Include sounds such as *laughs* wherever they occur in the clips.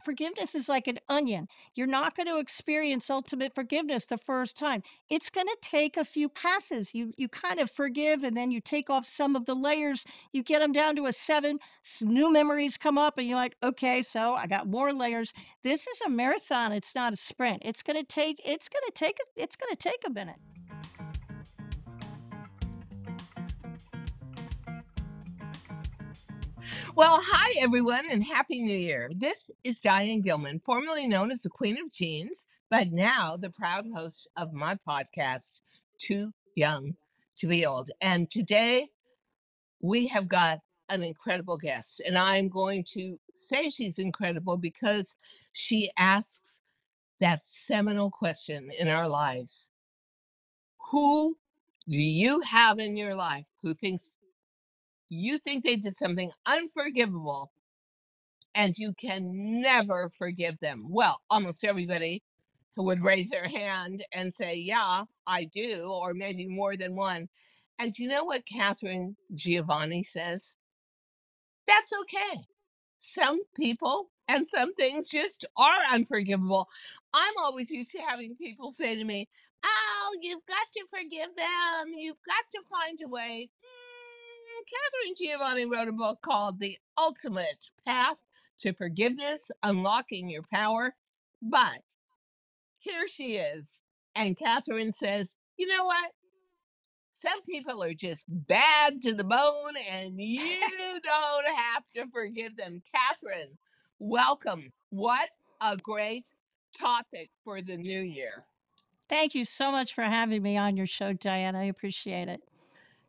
forgiveness is like an onion. You're not going to experience ultimate forgiveness the first time. It's going to take a few passes. You you kind of forgive and then you take off some of the layers. You get them down to a 7, new memories come up and you're like, "Okay, so I got more layers." This is a marathon, it's not a sprint. It's going to take it's going to take it's going to take a minute. Well, hi everyone and happy new year. This is Diane Gilman, formerly known as the Queen of Jeans, but now the proud host of my podcast, Too Young to Be Old. And today we have got an incredible guest, and I'm going to say she's incredible because she asks that seminal question in our lives Who do you have in your life who thinks you think they did something unforgivable and you can never forgive them. Well, almost everybody would raise their hand and say, Yeah, I do, or maybe more than one. And you know what Katharine Giovanni says? That's okay. Some people and some things just are unforgivable. I'm always used to having people say to me, Oh, you've got to forgive them. You've got to find a way. Katharine Giovanni wrote a book called The Ultimate Path to Forgiveness Unlocking Your Power. But here she is. And Katharine says, you know what? Some people are just bad to the bone, and you don't have to forgive them. Katharine, welcome. What a great topic for the new year. Thank you so much for having me on your show, Diane. I appreciate it.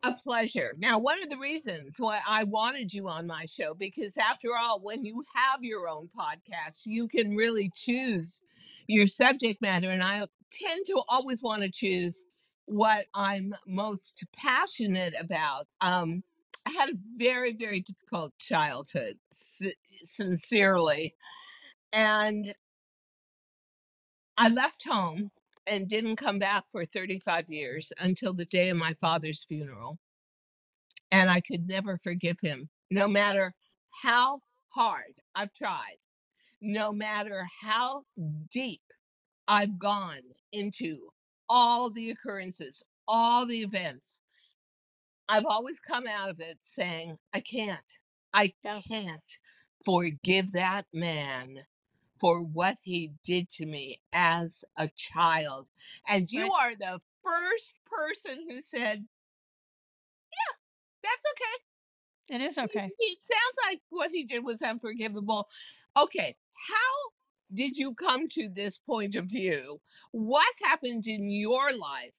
A pleasure. Now, one of the reasons why I wanted you on my show, because after all, when you have your own podcast, you can really choose your subject matter. And I tend to always want to choose what I'm most passionate about. Um, I had a very, very difficult childhood, sincerely. And I left home and didn't come back for 35 years until the day of my father's funeral. And I could never forgive him, no matter how hard I've tried, no matter how deep I've gone into all the occurrences, all the events. I've always come out of it saying, I can't, I can't forgive that man for what he did to me as a child. And you Right. are the first person who said, Yeah, that's okay. It is okay. he sounds like what he did was unforgivable. Okay, how did you come to this point of view? What happened in your life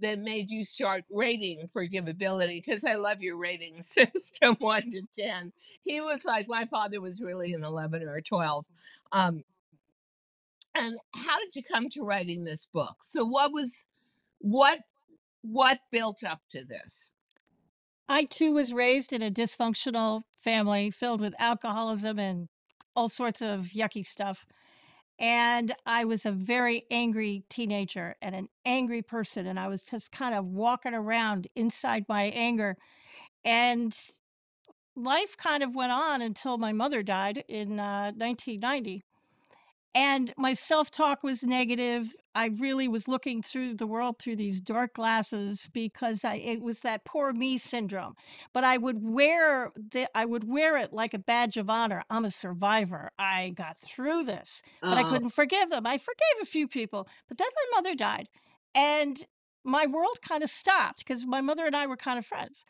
that made you start rating forgivability? Because I love your rating *laughs* system, one to 10. He was like, my father was really an 11 or a 12. Um, and how did you come to writing this book? So what was what what built up to this? I too was raised in a dysfunctional family filled with alcoholism and all sorts of yucky stuff. And I was a very angry teenager and an angry person. And I was just kind of walking around inside my anger. And life kind of went on until my mother died in uh, 1990. And my self talk was negative. I really was looking through the world through these dark glasses because I it was that poor me syndrome. But I would wear the I would wear it like a badge of honor. I'm a survivor. I got through this, but I Oh, couldn't forgive them. I forgave a few people, but then my mother died, and my world kind of stopped because my mother and I were kind of friends.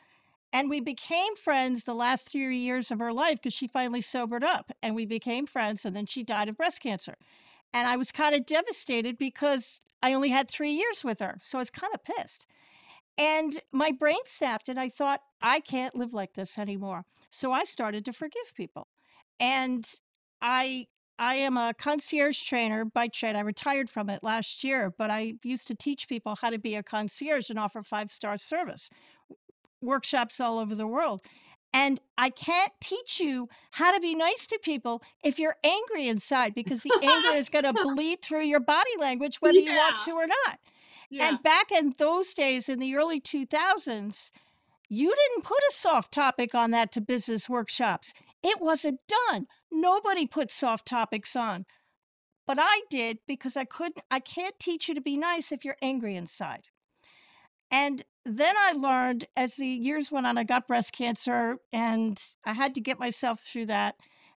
And we became friends the last three years of her life because she finally sobered up and we became friends. And then she died of breast cancer. And I was kind of devastated because I only had three years with her. So I was kind of pissed. And my brain snapped and I thought, I can't live like this anymore. So I started to forgive people. And I I am a concierge trainer by trade. I retired from it last year, but I used to teach people how to be a concierge and offer five-star service workshops all over the world. And I can't teach you how to be nice to people if you're angry inside because the anger is going *laughs* to bleed through your body language whether you want to or not. yeah. And back in those days in the early 2000s, you didn't put a soft topic on that to business workshops. It wasn't done. Nobody put soft topics on, but I did because I couldn't I can't teach you to be nice if you're angry inside. And then I learned as the years went on, I got breast cancer and I had to get myself through that.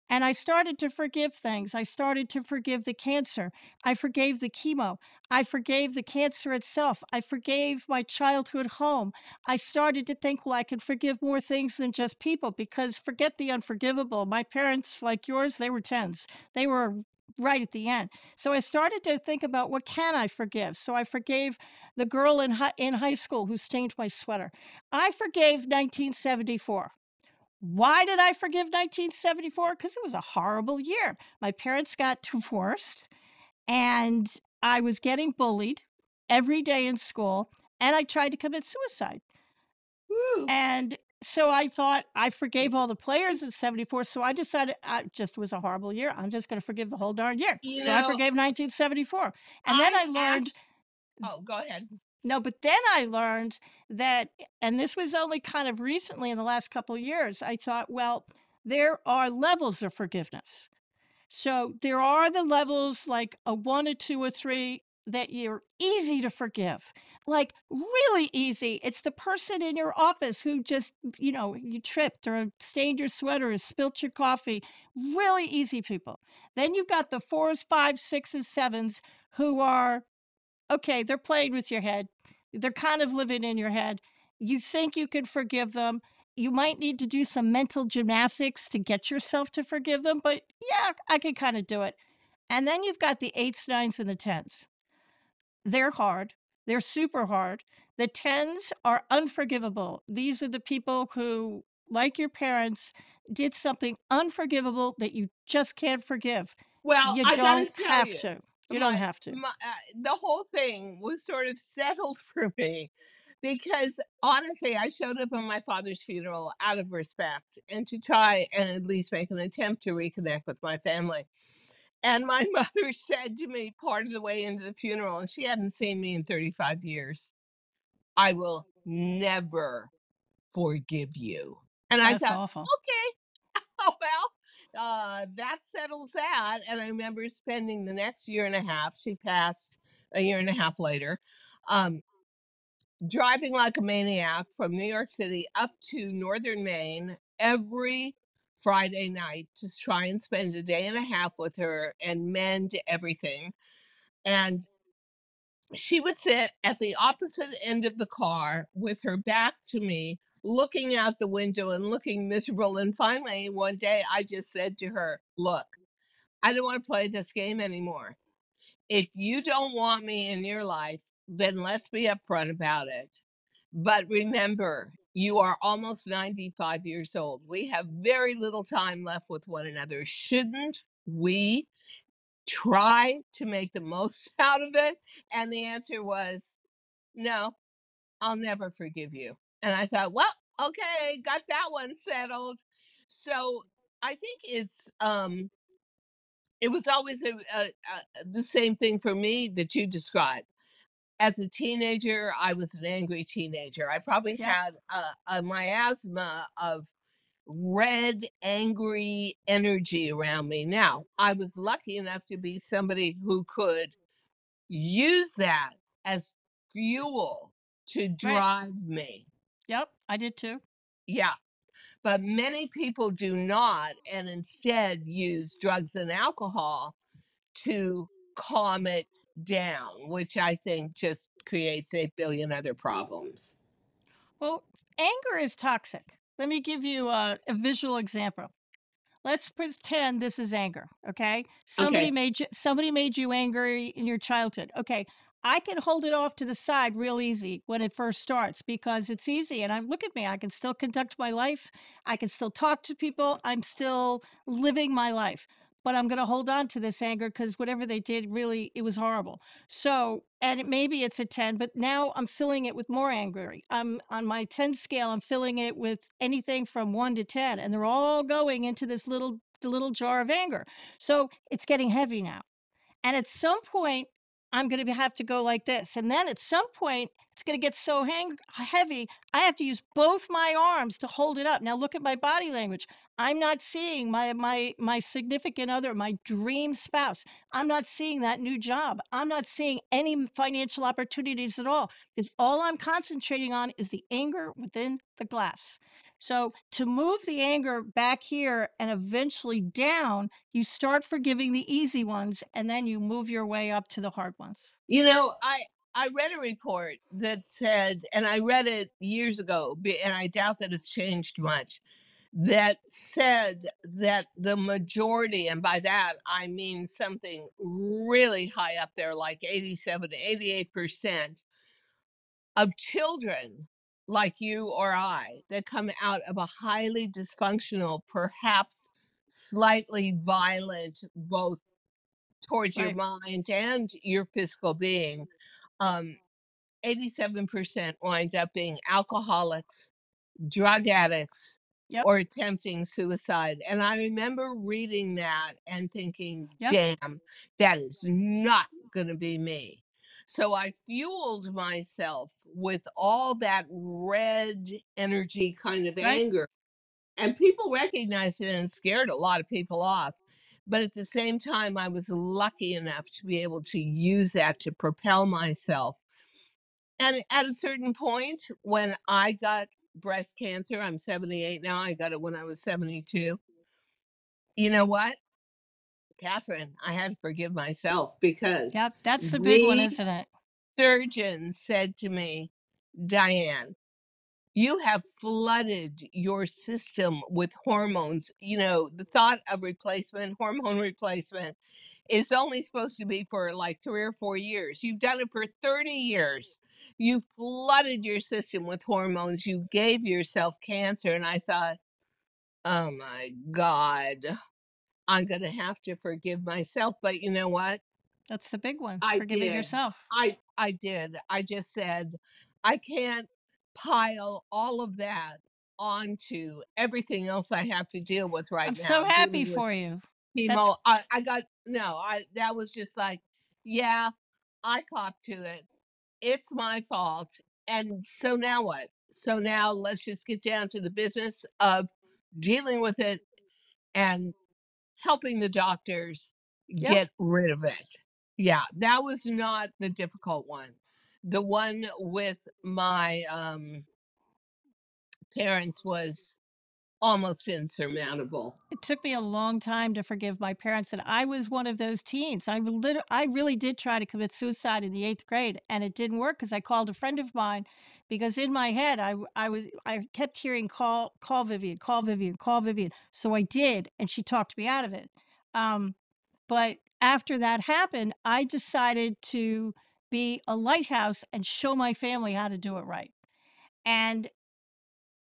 And I started to forgive things. I started to forgive the cancer. I forgave the chemo. I forgave the cancer itself. I forgave my childhood home. I started to think, well, I could forgive more things than just people because forget the unforgivable. My parents, like yours, they were tens. They were right at the end. So I started to think about what can I forgive? So I forgave the girl in high, in high school who stained my sweater. I forgave 1974. Why did I forgive 1974? Because it was a horrible year. My parents got *laughs* divorced and I was getting bullied every day in school and I tried to commit suicide. Woo. And so I thought I mm. forgave all the players in 74. So I decided I just was a horrible year. I'm just going to forgive the whole darn year. You so I forgave 1974. And then I I learned act- oh, go ahead. no, but then I learned that, and this was only kind of recently in the last couple of years, I thought, well, there are levels of forgiveness. So there are the levels like a one, a two, a three that you're easy to forgive, like really easy. It's the person in your office who just, you know, you tripped or stained your sweater or spilt your coffee. Really easy people. Then you've got the fours, fives, sixes, sevens who are okay, they're playing with your head. They're kind of living in your head. You think you can forgive them. You might need to do some mental gymnastics to get yourself to forgive them, but yeah, I can kind of do it. And then you've got the eights, nines, and the tens. They're hard. They're super hard. The tens are unforgivable. These are the people who, like your parents, did something unforgivable that you just can't forgive. Well, You I don't have you, to. You don't have to. my, uh, the whole thing was sort of settled *laughs* for me because honestly, I showed up on my father's funeral out of respect and to try and at least make an attempt to reconnect with my family. And my *laughs* mother said to me part of the way into the funeral, and she hadn't seen me in 35 years, I will never forgive you. And I That's thought, awful. okay, *laughs* oh, well, uh, that settles that. And I remember spending the next year and a half, she passed a year and a half later, um, driving like a maniac from New York City up to northern Maine every Friday night to try and spend a day and a half with her and mend everything. And she would sit at the opposite end of the car with her back to me, looking out the window and looking miserable. And finally, one day I just said to her, Look, I don't want to play this game anymore. If you don't want me in your life, then let's be upfront about it. But remember, you are almost 95 years old. We have very little time left with one another. Shouldn't we try to make the most *laughs* out of it? And the answer was, no, I'll never forgive you. And I thought, well, okay, got that one settled. So I think it's um it was always a, a, a, the same thing for me that you described. As a teenager, I was an angry teenager. I probably Yeah. had a, a miasma of red, angry energy around me. Now, I was lucky enough to be somebody who could use that as fuel to drive me. Yep, I did too. Yeah. But many people do not and instead use drugs and alcohol to calm it down, which I think just creates a billion other problems. Well, anger is toxic. Let me give you a, a visual example. Let's pretend this is anger, okay? Somebody Okay. made you somebody made you angry in your childhood. Okay, I can hold it off to the side real easy when it first starts because it's easy and I look at me, I can still conduct my life. I can still talk to people. I'm still living my life. But I'm going to hold on to this anger because whatever they did really it was horrible. So, and it, maybe it's a 10, but now I'm filling it with more anger. I'm on my 10 scale, I'm filling it with anything from 1 to 10 and they're all going into this little little jar of anger. So, it's getting heavy now. And at some point I'm going to have to go like this. And then at some point it's going to get so hang- heavy, I have to use both my arms to hold it up. Now look at my body language. I'm not seeing my my my significant other, my dream spouse. I'm not seeing that new job. I'm not seeing any financial opportunities at all because all I'm concentrating on is the anger within the glass. So to move the anger back here and eventually down, you start forgiving the easy ones and then you move your way up to the hard ones. You know, I I read a report that said, and I read it years ago, and I doubt that it's changed much, that said that the majority, and by that I mean something really high up there, like 87 to 88% of children like you or I that come out of a highly dysfunctional, perhaps slightly violent, both towards your Right. mind and your physical being, um, 87% wind up being alcoholics, drug addicts, Yep. or attempting suicide. And I remember reading that and thinking, Yep. damn, that is not going to be me. So I fueled myself with all that red energy kind of Right. anger. And people recognized it and scared a lot of people off. But at the same time, I was lucky enough to be able to use that to propel myself. And at a certain point, when I got breast cancer, I'm 78 now, I got it when I was 72. You know what, Katharine? I had to forgive myself because Yep. That's the big one, isn't it? surgeon said to me, Diane, you have flooded your system with hormones. You know, the thought of replacement, hormone replacement, is only supposed to be for like three or four years. You've done it for 30 years. You flooded your system with hormones. You gave yourself cancer. And I thought, oh my God, I'm going to have to forgive myself. But you know what? That's the big one. I Forgiving did. yourself. I I did. I just said I can't pile all of that onto everything else I have to deal with right now. I'm so happy for you. Chemo. I, I got no, I that was just like, yeah, I copped to it. It's my fault. And so now what? So now let's just get down to the business of dealing with it and helping the doctors Yep. get rid of it. Yeah, that was not the difficult one. The one with my um, parents was almost insurmountable. It took me a long time to forgive my parents, and I was one of those teens. I lit- I really did try to commit suicide in the eighth grade, and it didn't work because I called a friend of mine because in my head I I was I kept hearing call call Vivian, call Vivian, call Vivian. So I did, and she talked me out of it. Um, but after that happened, I decided to be a lighthouse and show my family how to do it right. And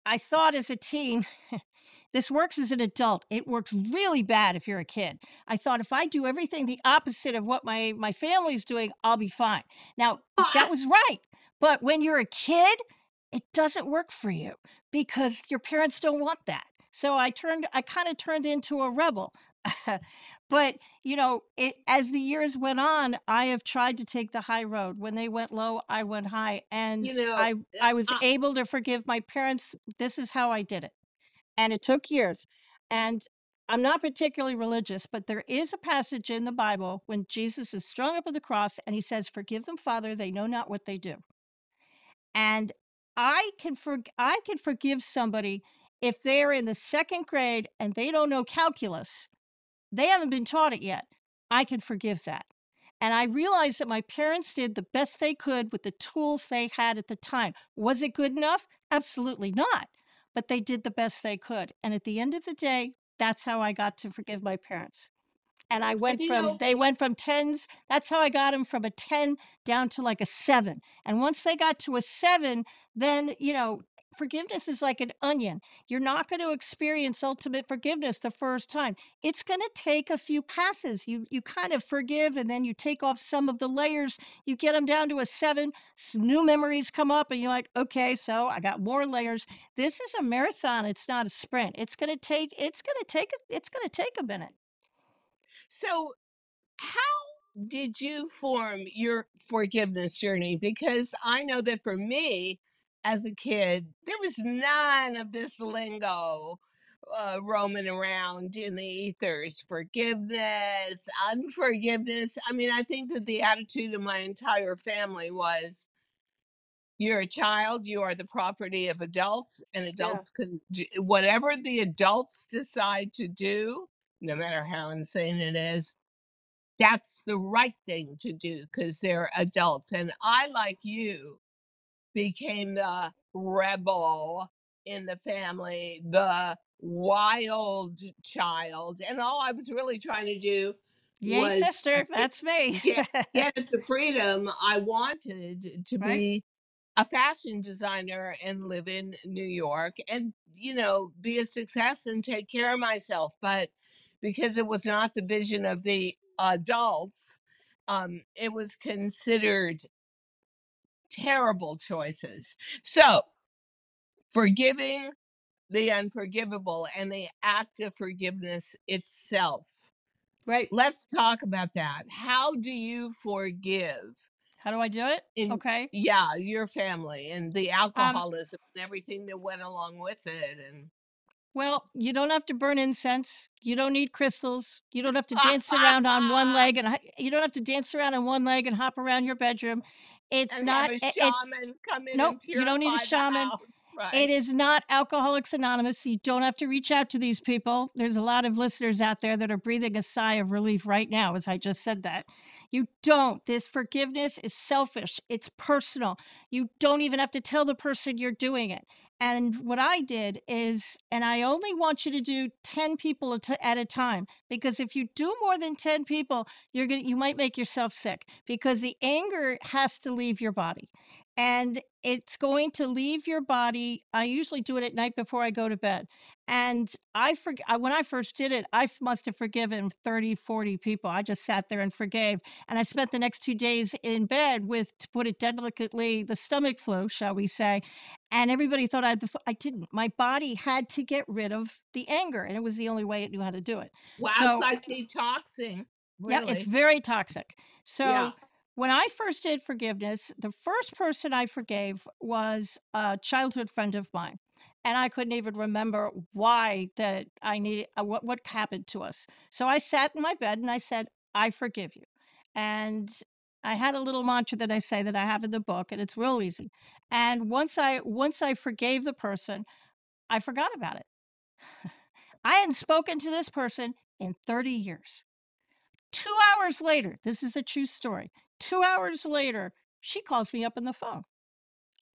I thought as a teen, *laughs* this works as an adult. It works really bad if you're a kid. I thought if I do everything the opposite of what my my family's doing, I'll be fine. Now, Oh, that I- was right. But when you're a kid, it doesn't work for you because your parents don't want that. So I turned I kind of turned into a rebel. *laughs* Mm. But, you know, it as the years went on, I have tried to take the high road. When they went low, I went high and you know, I uh, I was I, able to forgive my parents. This is how I did it and it took years. And I'm not particularly religious, but there is a passage in the Bible when Jesus is strung up on the cross and he says, "Forgive them, Father; they know not what they do." And I can for I can forgive somebody if they're in the second grade and they don't know calculus. They haven't been taught it yet. I can forgive that. And I realized that my parents did the best they could with the tools they had at the time. Was it good enough? Absolutely not. But they did the best they could. And at the end of the day, that's how I got to forgive my parents. And I went you from, know, they went from tens. That's how I got them from a 10 down to like a seven. And once they got to a seven, then, you know, forgiveness is like an onion. You're not going to experience ultimate forgiveness the first time. It's going to take a few passes. You you kind of forgive and then you take off some of the layers. You get them down to a 7. new memories come up and you're like, "Okay, so I got more layers." This is a marathon, it's not a sprint. It's going to take it's going to take it's going to take a minute. so how did you form your forgiveness journey? Because I know that for me as a kid, there was none of this lingo uh, roaming around in the ethers forgiveness, unforgiveness. I mean, I think that the attitude of my entire family was you're a child, you are the property of adults, and Yeah. adults can do whatever the adults decide to do, no matter how insane it is, that's the right thing to do because they're adults. And I, like you, became the rebel in the family, the wild child. And all I was really trying to do Yay, was sister. get, That's me. get, get *laughs* the freedom I wanted to right? be a fashion designer and live in New York and, you know, be a success and take care of myself. But because it was not the vision of the adults, um, it was considered terrible choices. So, forgiving the unforgivable and the act of forgiveness itself. Right. Let's talk about that. How do you forgive How do I do it? in Okay. yeah, your family and the Um, alcoholism and everything that went along with it and well, you don't have to burn incense. You don't need crystals. You don't have to dance around on one *laughs* leg and you don't have to dance around on one leg and hop around your bedroom. It's and have not a it, it come in nope, you don't need a shaman. house, It right? is not Alcoholics Anonymous. You don't have to reach out to these people. There's a lot of listeners out there that are breathing a sigh of relief right now as I just said that. You don't. This forgiveness is selfish, it's personal. You don't even have to tell the person you're doing it. And what I did is, and I only want you to do 10 people at a time because if you do more than 10 people, you're going to you might make yourself sick because the anger has to leave your body and it's going to leave your body. I usually do it at night before I go to bed. And I forg- when I first did it, I must have forgiven 30, 40 people. I just sat there and forgave. And I spent the next two days in bed with, to put it delicately, the stomach flu, shall we say. And everybody thought I had the, flu. I didn't. My body had to get rid of the anger, and it was the only way it knew how to do it. Wow, it's like detoxing, yeah, it's very toxic. Yeah. When I first did forgiveness, the first person I forgave was a childhood friend of mine. And I couldn't even remember why that I needed uh, what what happened to us. So I sat in my bed and I said, "I forgive you." And I had a little mantra that I say that I have in the book, and it's real easy. And once I once I forgave the person, I forgot about it. *laughs* I hadn't spoken to this person in 30 years. Two hours later, this is a true story. Two hours later, she calls me up on the phone.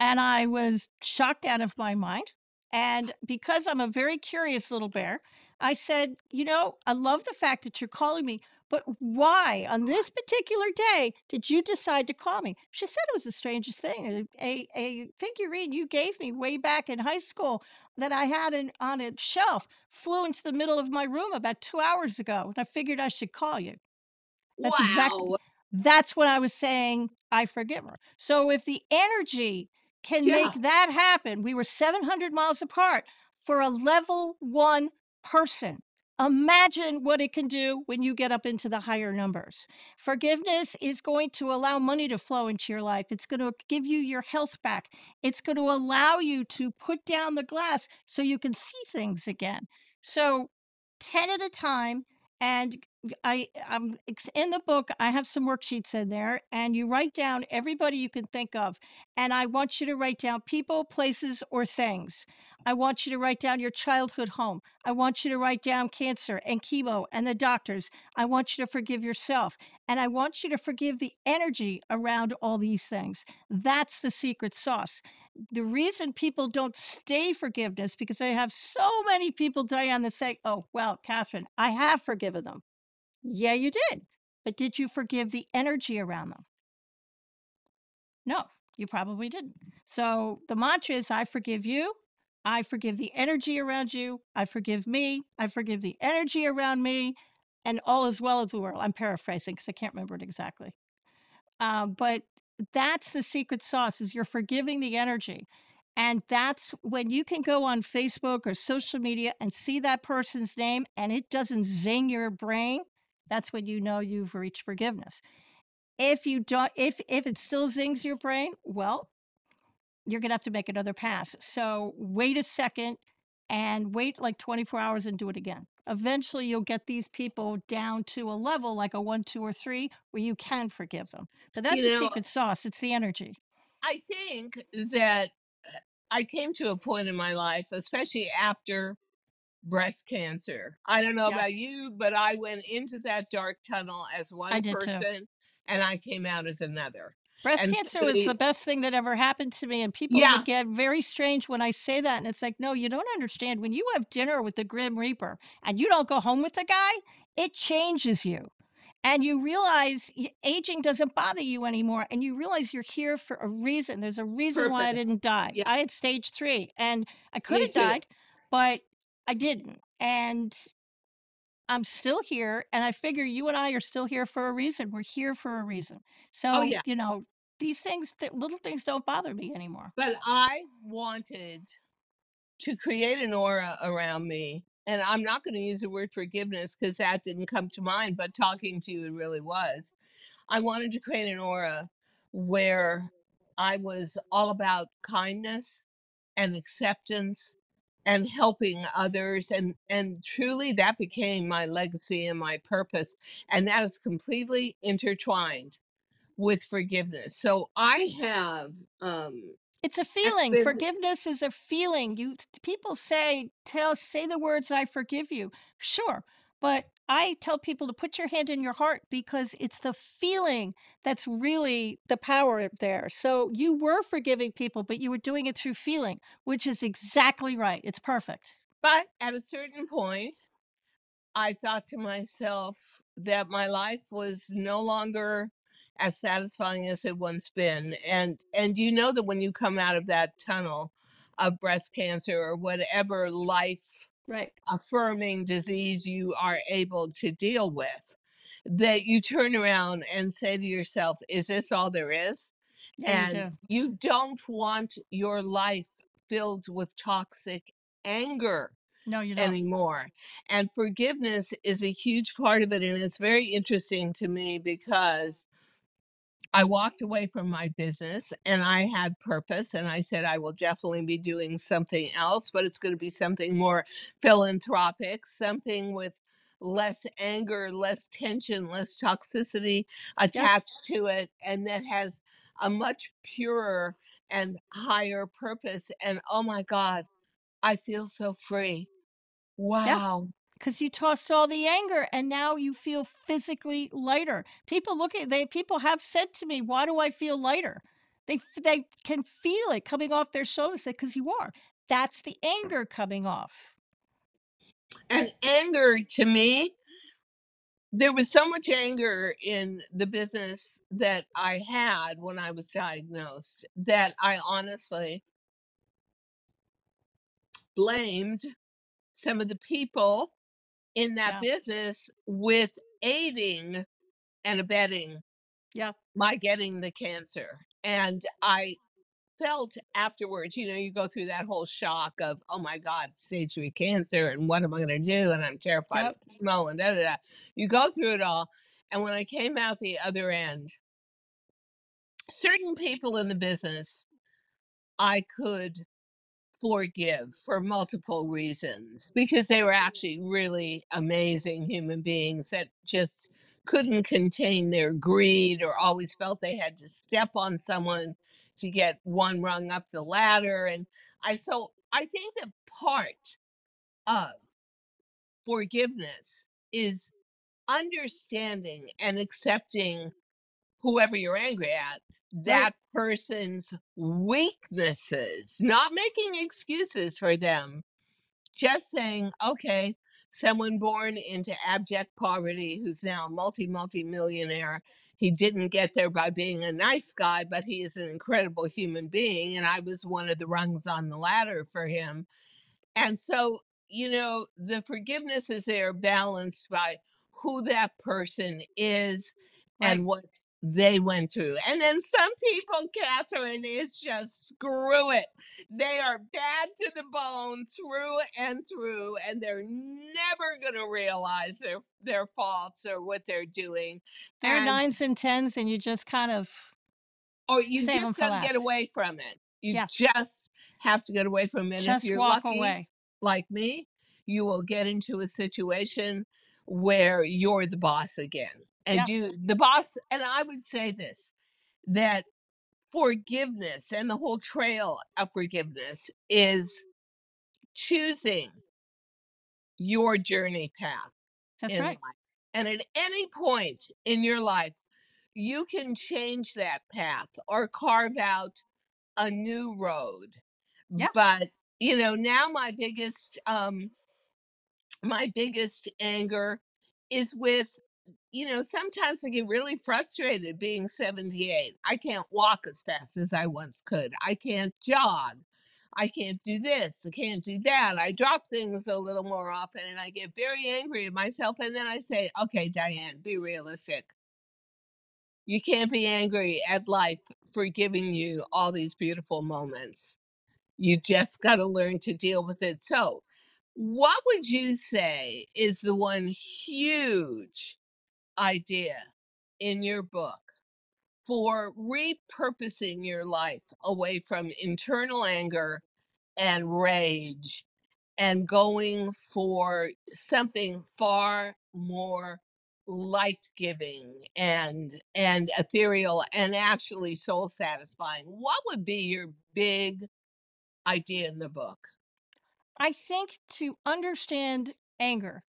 And I was shocked out of my mind. And because I'm a very curious little bear, I said, You know, I love the fact that you're calling me, but why on this particular day did you decide to call me? She said it was the strangest thing. A, a, figurine you gave me way back in high school that I had in, on a shelf flew into the middle of my room about two hours ago. And I figured I should call you. That's exactly Wow. That's what I was saying, I forgive her. So if the energy can Yeah. make that happen, we were 700 miles apart for a level 1 person. Imagine what it can do when you get up into the higher numbers. Forgiveness is going to allow money to flow into your life. It's going to give you your health back. It's going to allow you to put down the glass so you can see things again. So 10 at a time and I I'm in the book I have some worksheets in there and you write down everybody you can think of and I want you to write down people, places or things. I want you to write down your childhood home. I want you to write down cancer and chemo and the doctors. I want you to forgive yourself and I want you to forgive the energy around all these things. That's the secret sauce the reason people don't stay forgiveness because I have so many people, Diane, that say, "Oh, well, Katharine, I have forgiven them." Yeah, you did. But did you forgive the energy around them? No, you probably didn't. So the mantra is I forgive you. I forgive the energy around you. I forgive me. I forgive the energy around me. And all is well with the world. I'm paraphrasing because I can't remember it exactly. Um, but that's the secret sauce is you're forgiving the energy. And that's when you can go on Facebook or social media and see that person's name and it doesn't zing your brain, that's when you know you've reached forgiveness. If you don't if if it still zings your brain, well, you're going to have to make another pass. So wait a second and wait like 24 hours and do it again. Eventually, you'll get these people down to a level like a 1, 2, or 3 where you can forgive them. But that's You the know secret sauce, it's the energy. I think that, uh, I came to a point in my life, especially after breast cancer. I don't know Yeah. about you, but I went into that dark tunnel as one did too. person, and I came out as another. Breast And cancer was the best thing that ever happened to me, and people Yeah. would get very strange when I say that, and it's like, "No, you don't understand. When you have dinner with the Grim Reaper and you don't go home with the guy, it changes you, and you realize aging doesn't bother you anymore, and you realize you're here for a reason. There's a reason why I didn't die. Yeah. I had stage 3, and I could Me have too. died, but I didn't, and I'm still here, and I figure you and I are still here for a reason. We're here for a reason. Oh, So, yeah. you know, these things th little things don't bother me anymore. But I wanted to create an aura around me, and I'm not gonna use the word forgiveness because that didn't come to mind, but talking to you, it really was. I wanted to create an aura where I was all about kindness and acceptance and helping others, and and truly that became my legacy and my purpose, and that is completely intertwined with forgiveness. So I have, um, It's a feeling. busi Forgiveness is a feeling. You people say, "Tell say the words i forgive you.'" Sure, but I tell people to put your hand in your heart because it's the feeling that's really the power there. So, you were forgiving people, but you were doing it through feeling, which is exactly right. It's perfect. But at a certain point, I thought to myself that my life was no longer as satisfying as it once been, and and you know that when you come out of that tunnel of breast cancer or whatever life Right. affirming disease you are able to deal with, that you turn around and say to yourself, "Is this all there is?" Yeah, you And do. you don't want your life filled with toxic anger No, you don't. anymore, and forgiveness is a huge part of it, and it's very interesting to me because I walked away from my business, and I had purpose, and I said, "I will definitely be doing something else, but it's gonna be something more philanthropic, something with less anger, less tension, less toxicity attached to it, and that has a much purer and higher purpose," and oh my god, I feel so free. Yeah, Wow. 'Cause you tossed all the anger, and now you feel physically lighter. People look at they people have said to me, "Why do I feel lighter?" They they can feel it coming off their shoulders, "'Cause you are. That's the anger coming off." And anger to me there was so much anger in the business that I had when I was diagnosed that I honestly blamed some of the people in that Yeah. business with aiding and abetting Yeah. my getting the cancer, and I felt afterwards, you know, you go through that whole shock of, "Oh my god, stage 3 cancer, and what am I gonna do, and I'm terrified of Yep. chemo, and da da da." You go through it all, and when I came out the other end certain people in the business I could forgive for multiple reasons, because they were actually really amazing human beings that just couldn't contain their greed or always felt they had to step on someone to get one rung up the ladder, and I so I think that part of forgiveness is understanding and accepting whoever you're angry at. That person's weaknesses, not making excuses for them, just saying, "Okay, someone born into abject poverty who's now a multi, multi-millionaire, he didn't get there by being a nice guy, but he is an incredible human being, and I was one of the rungs on the ladder for him." And so, you know, the forgiveness is there balanced by who that person is Right. and what they went through, and then some people, Katharine, is just screw it. They are bad to the bone through and through, and they're never gonna realize their their faults or what they're doing, They're and 9s and 10s, and you just kind of Or you just for gotta get away from it. You Yeah. just have to get away from it, and if Just you're walk lucky away. like me, you will get into a situation where you're the boss again. And Yeah. you the boss and I would say this, that forgiveness and the whole trail of forgiveness is choosing your journey path That's in right. life. And at any point in your life, you can change that path or carve out a new road. Yeah. But, you know, now my biggest um my biggest anger is with you know, sometimes I get really frustrated being 78. I can't walk as fast as I once could. I can't jog. I can't do this. I can't do that. I drop things a little more often and I get very angry at myself. And then I say, okay, Diane, be realistic. You can't be angry at life for giving you all these beautiful moments. You just got to learn to deal with it. So, what would you say is the one huge idea in your book for repurposing your life away from internal anger and rage and going for something far more life-giving and and ethereal and actually soul satisfying what would be your big idea in the book? I think to understand anger,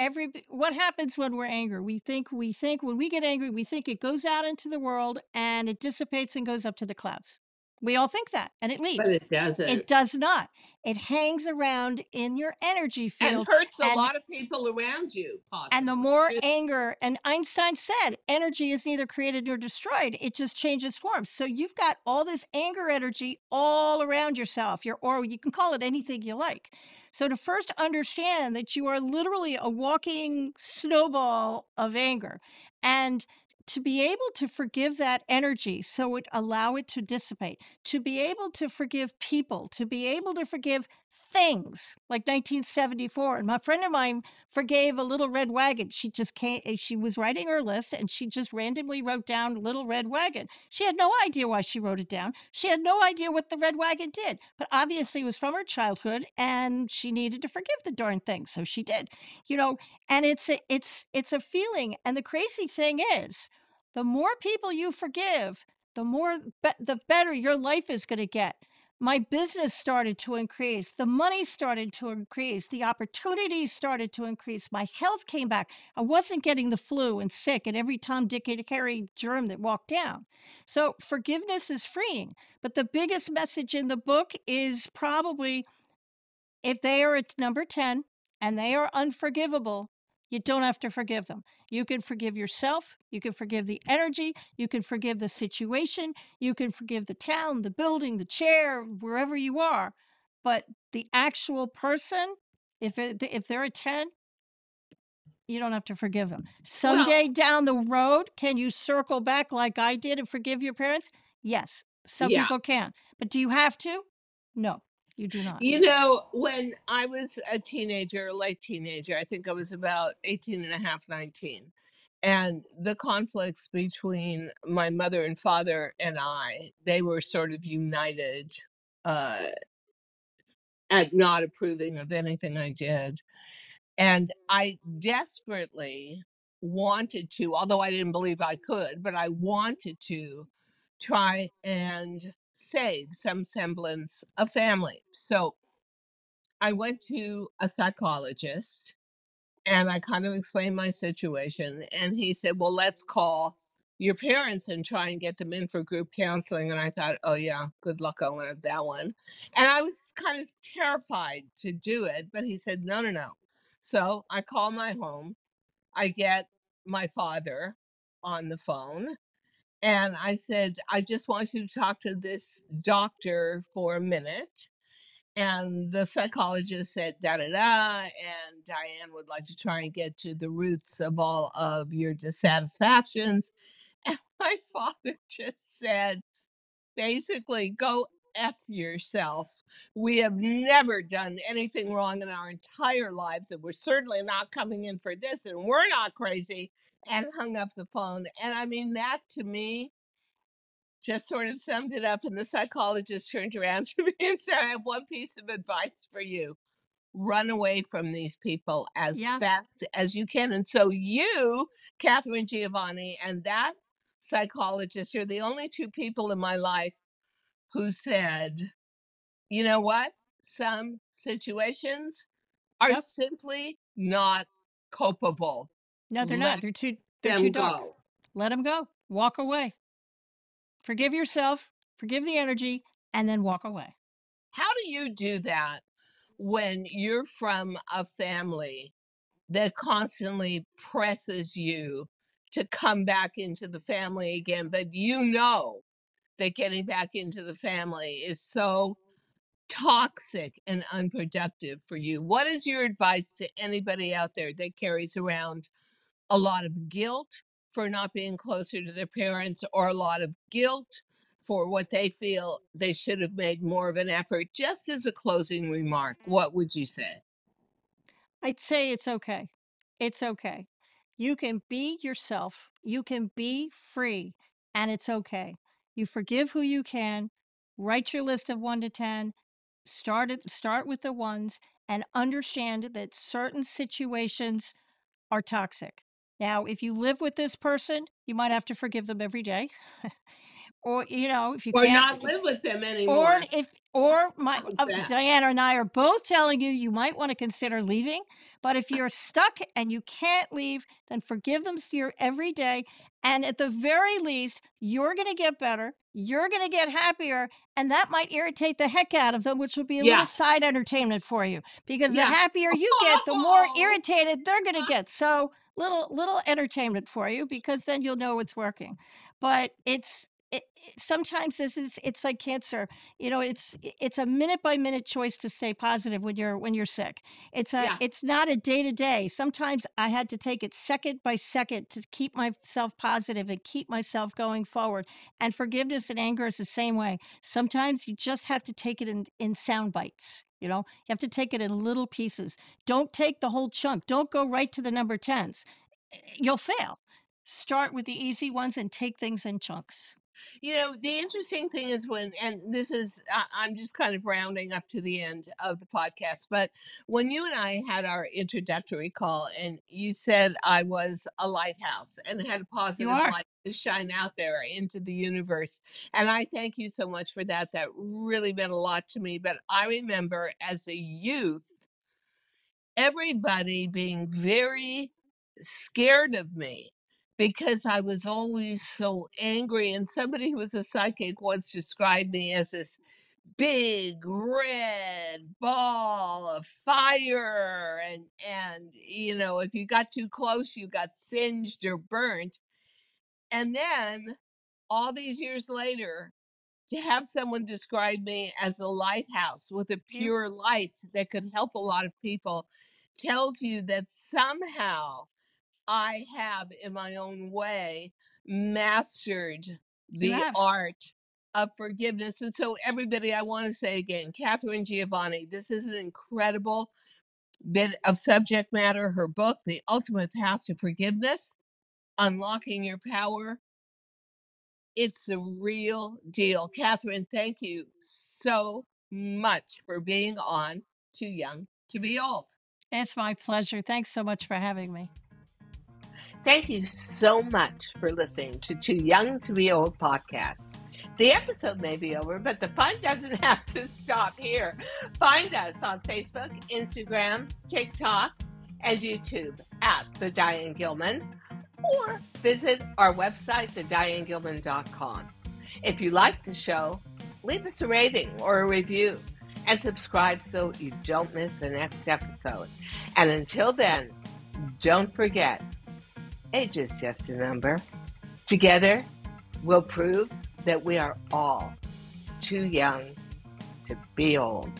every what happens when we're angry? We think we think when we get angry, we think it goes out into the world and it dissipates and goes up to the clouds. We all think that and it leaves. but it doesn't It does not. It hangs around in your energy field and hurts a and lot of people around you and the more anger and Einstein said energy is neither created nor destroyed it just changes form so you've got all this anger energy all around yourself your or you can call it anything you like so to first understand that you are literally a walking snowball of anger and to be able to forgive that energy so it allow it to dissipate to be able to forgive people to be able to forgive things like 1974 and my friend of mine forgave a little red wagon. She just can't, eh, she was writing her list and she just randomly wrote down little red wagon. She had no idea why she wrote it down. She had no idea what the red wagon did, but obviously it was from her childhood and she needed to forgive the darn thing. So she did, you know, and it's a, it's, it's a feeling. And the crazy thing is the more people you forgive, the more, be- the better your life is going to get. My business started to increase the money started to increase the opportunities started to increase my health came back. I wasn't getting the flu and sick and every tom dick and harry germ that walked down. So forgiveness is freeing but the biggest message in the book is probably if they are at number 10 and they are unforgivable you don't have to forgive them. You can forgive yourself you can forgive the energy you can forgive the situation you can forgive the town the building the chair wherever you are but the actual person if it, if they're a 10 you don't have to forgive them. Well someday down the road can you circle back like i did and forgive your parents? Yes some yeah. people can but do you have to? No you do not You know, when I was a teenager, late teenager, I think I was about 18 and a half, 19, and the conflicts between my mother and father and I, they were sort of united uh, at not approving of anything I did. And I desperately wanted to, although I didn't believe I could, but I wanted to try and save some semblance of family. So I went to a psychologist and I kind of explained my situation. And he said, Well, let's call your parents and try and get them in for group counseling. And I thought, Oh, yeah, good luck on that one. And I was kind of terrified to do it. But he said, No, no, no. So I call my home, I get my father on the phone. And I said, I just want you to talk to this doctor for a minute. And the psychologist said, da da da. And Diane would like to try and get to the roots of all of your dissatisfactions. *laughs* And my father just said, basically, go F yourself. We have never done anything wrong in our entire lives, and we're certainly not coming in for this, and we're not crazy. And hung up the phone. And I mean, that to me just sort of summed it up. And the psychologist turned around *laughs* to me and said, I have one piece of advice for you. run away from these people as Yeah. fast as you can. And so you, Katharine Giovanni, and that psychologist, you're the only two people in my life who said, you know what? Some situations are Yep. simply not copable. No, they're Let not. They're too they're too dark. go. Let them go. Walk away. Forgive yourself, forgive the energy, and then walk away. How do you do that when you're from a family that constantly presses you to come back into the family again, but you know that getting back into the family is so toxic and unproductive for you? What is your advice to anybody out there that carries around a lot of guilt for not being closer to their parents or a lot of guilt for what they feel they should have made more of an effort? Just as a closing remark, what would you say? I'd say it's okay. It's okay. You can be yourself. You can be free, and it's okay. You forgive who you can. Write your list of 1 to 10. Start it start with the ones and understand that certain situations are toxic. Now, if you live with this person, you might have to forgive them every day. *laughs* or, you know, if you Or can't not live with them anymore. or if or my uh. Diana and I are both telling you you might want to consider leaving. But if you're stuck and you can't leave, then forgive them your every day. And at the very least, you're going to get better. You're going to get happier. And that might irritate the heck out of them, which will be a Yeah. little side entertainment for you. Because the happier you get, the more *laughs* irritated they're going to get. So little little entertainment for you because then you'll know it's working. But it's it, it- sometimes this is it's like cancer you know it's it's a minute by minute choice to stay positive when you're when you're sick. It's a yeah. it's not a day to day. Sometimes i had to take it second by second to keep myself positive and keep myself going forward. And forgiveness and anger is the same way. Sometimes you just have to take it in in sound bites you know? You have to take it in little pieces. Don't take the whole chunk. Don't go right to the number 10s eh, you'll fail. Start with the easy ones and take things in chunks You know, the interesting thing is when, and this is, I'm just kind of rounding up to the end of the podcast, but when you and I had our introductory call and you said I was a lighthouse and had a positive light to shine out there into the universe. And I thank you so much for that. That really meant a lot to me. But I remember as a youth, everybody being very scared of me because I was always so angry. And somebody who was a psychic once described me as this big red ball of fire. And and you know, if you got too close, you got singed or burnt. And then all these years later, to have someone describe me as a lighthouse with a mm-hmm. pure light that could help a lot of people tells you that somehow I have, in my own way, mastered the art of forgiveness. And so, everybody, I want to say again, Katharine Giovanni, this is an incredible bit of subject matter. Her book, The Ultimate Path to Forgiveness Unlocking Your Power it's the real deal. Katharine, thank you so much for being on Too Young to Be Old. it's my pleasure thanks so much for having me Thank you so much for listening to Too Young to Be Old podcast. The episode may be over, but the fun doesn't *laughs* have to stop here. Find us on Facebook, Instagram, TikTok, and YouTube at The Diane Gilman, or visit our website, thedianegilman.com. If you like the show, leave us a rating or a review and subscribe so you don't miss the next episode. And until then, don't forget age is just a number. Together, we'll prove that we are all too young to be old.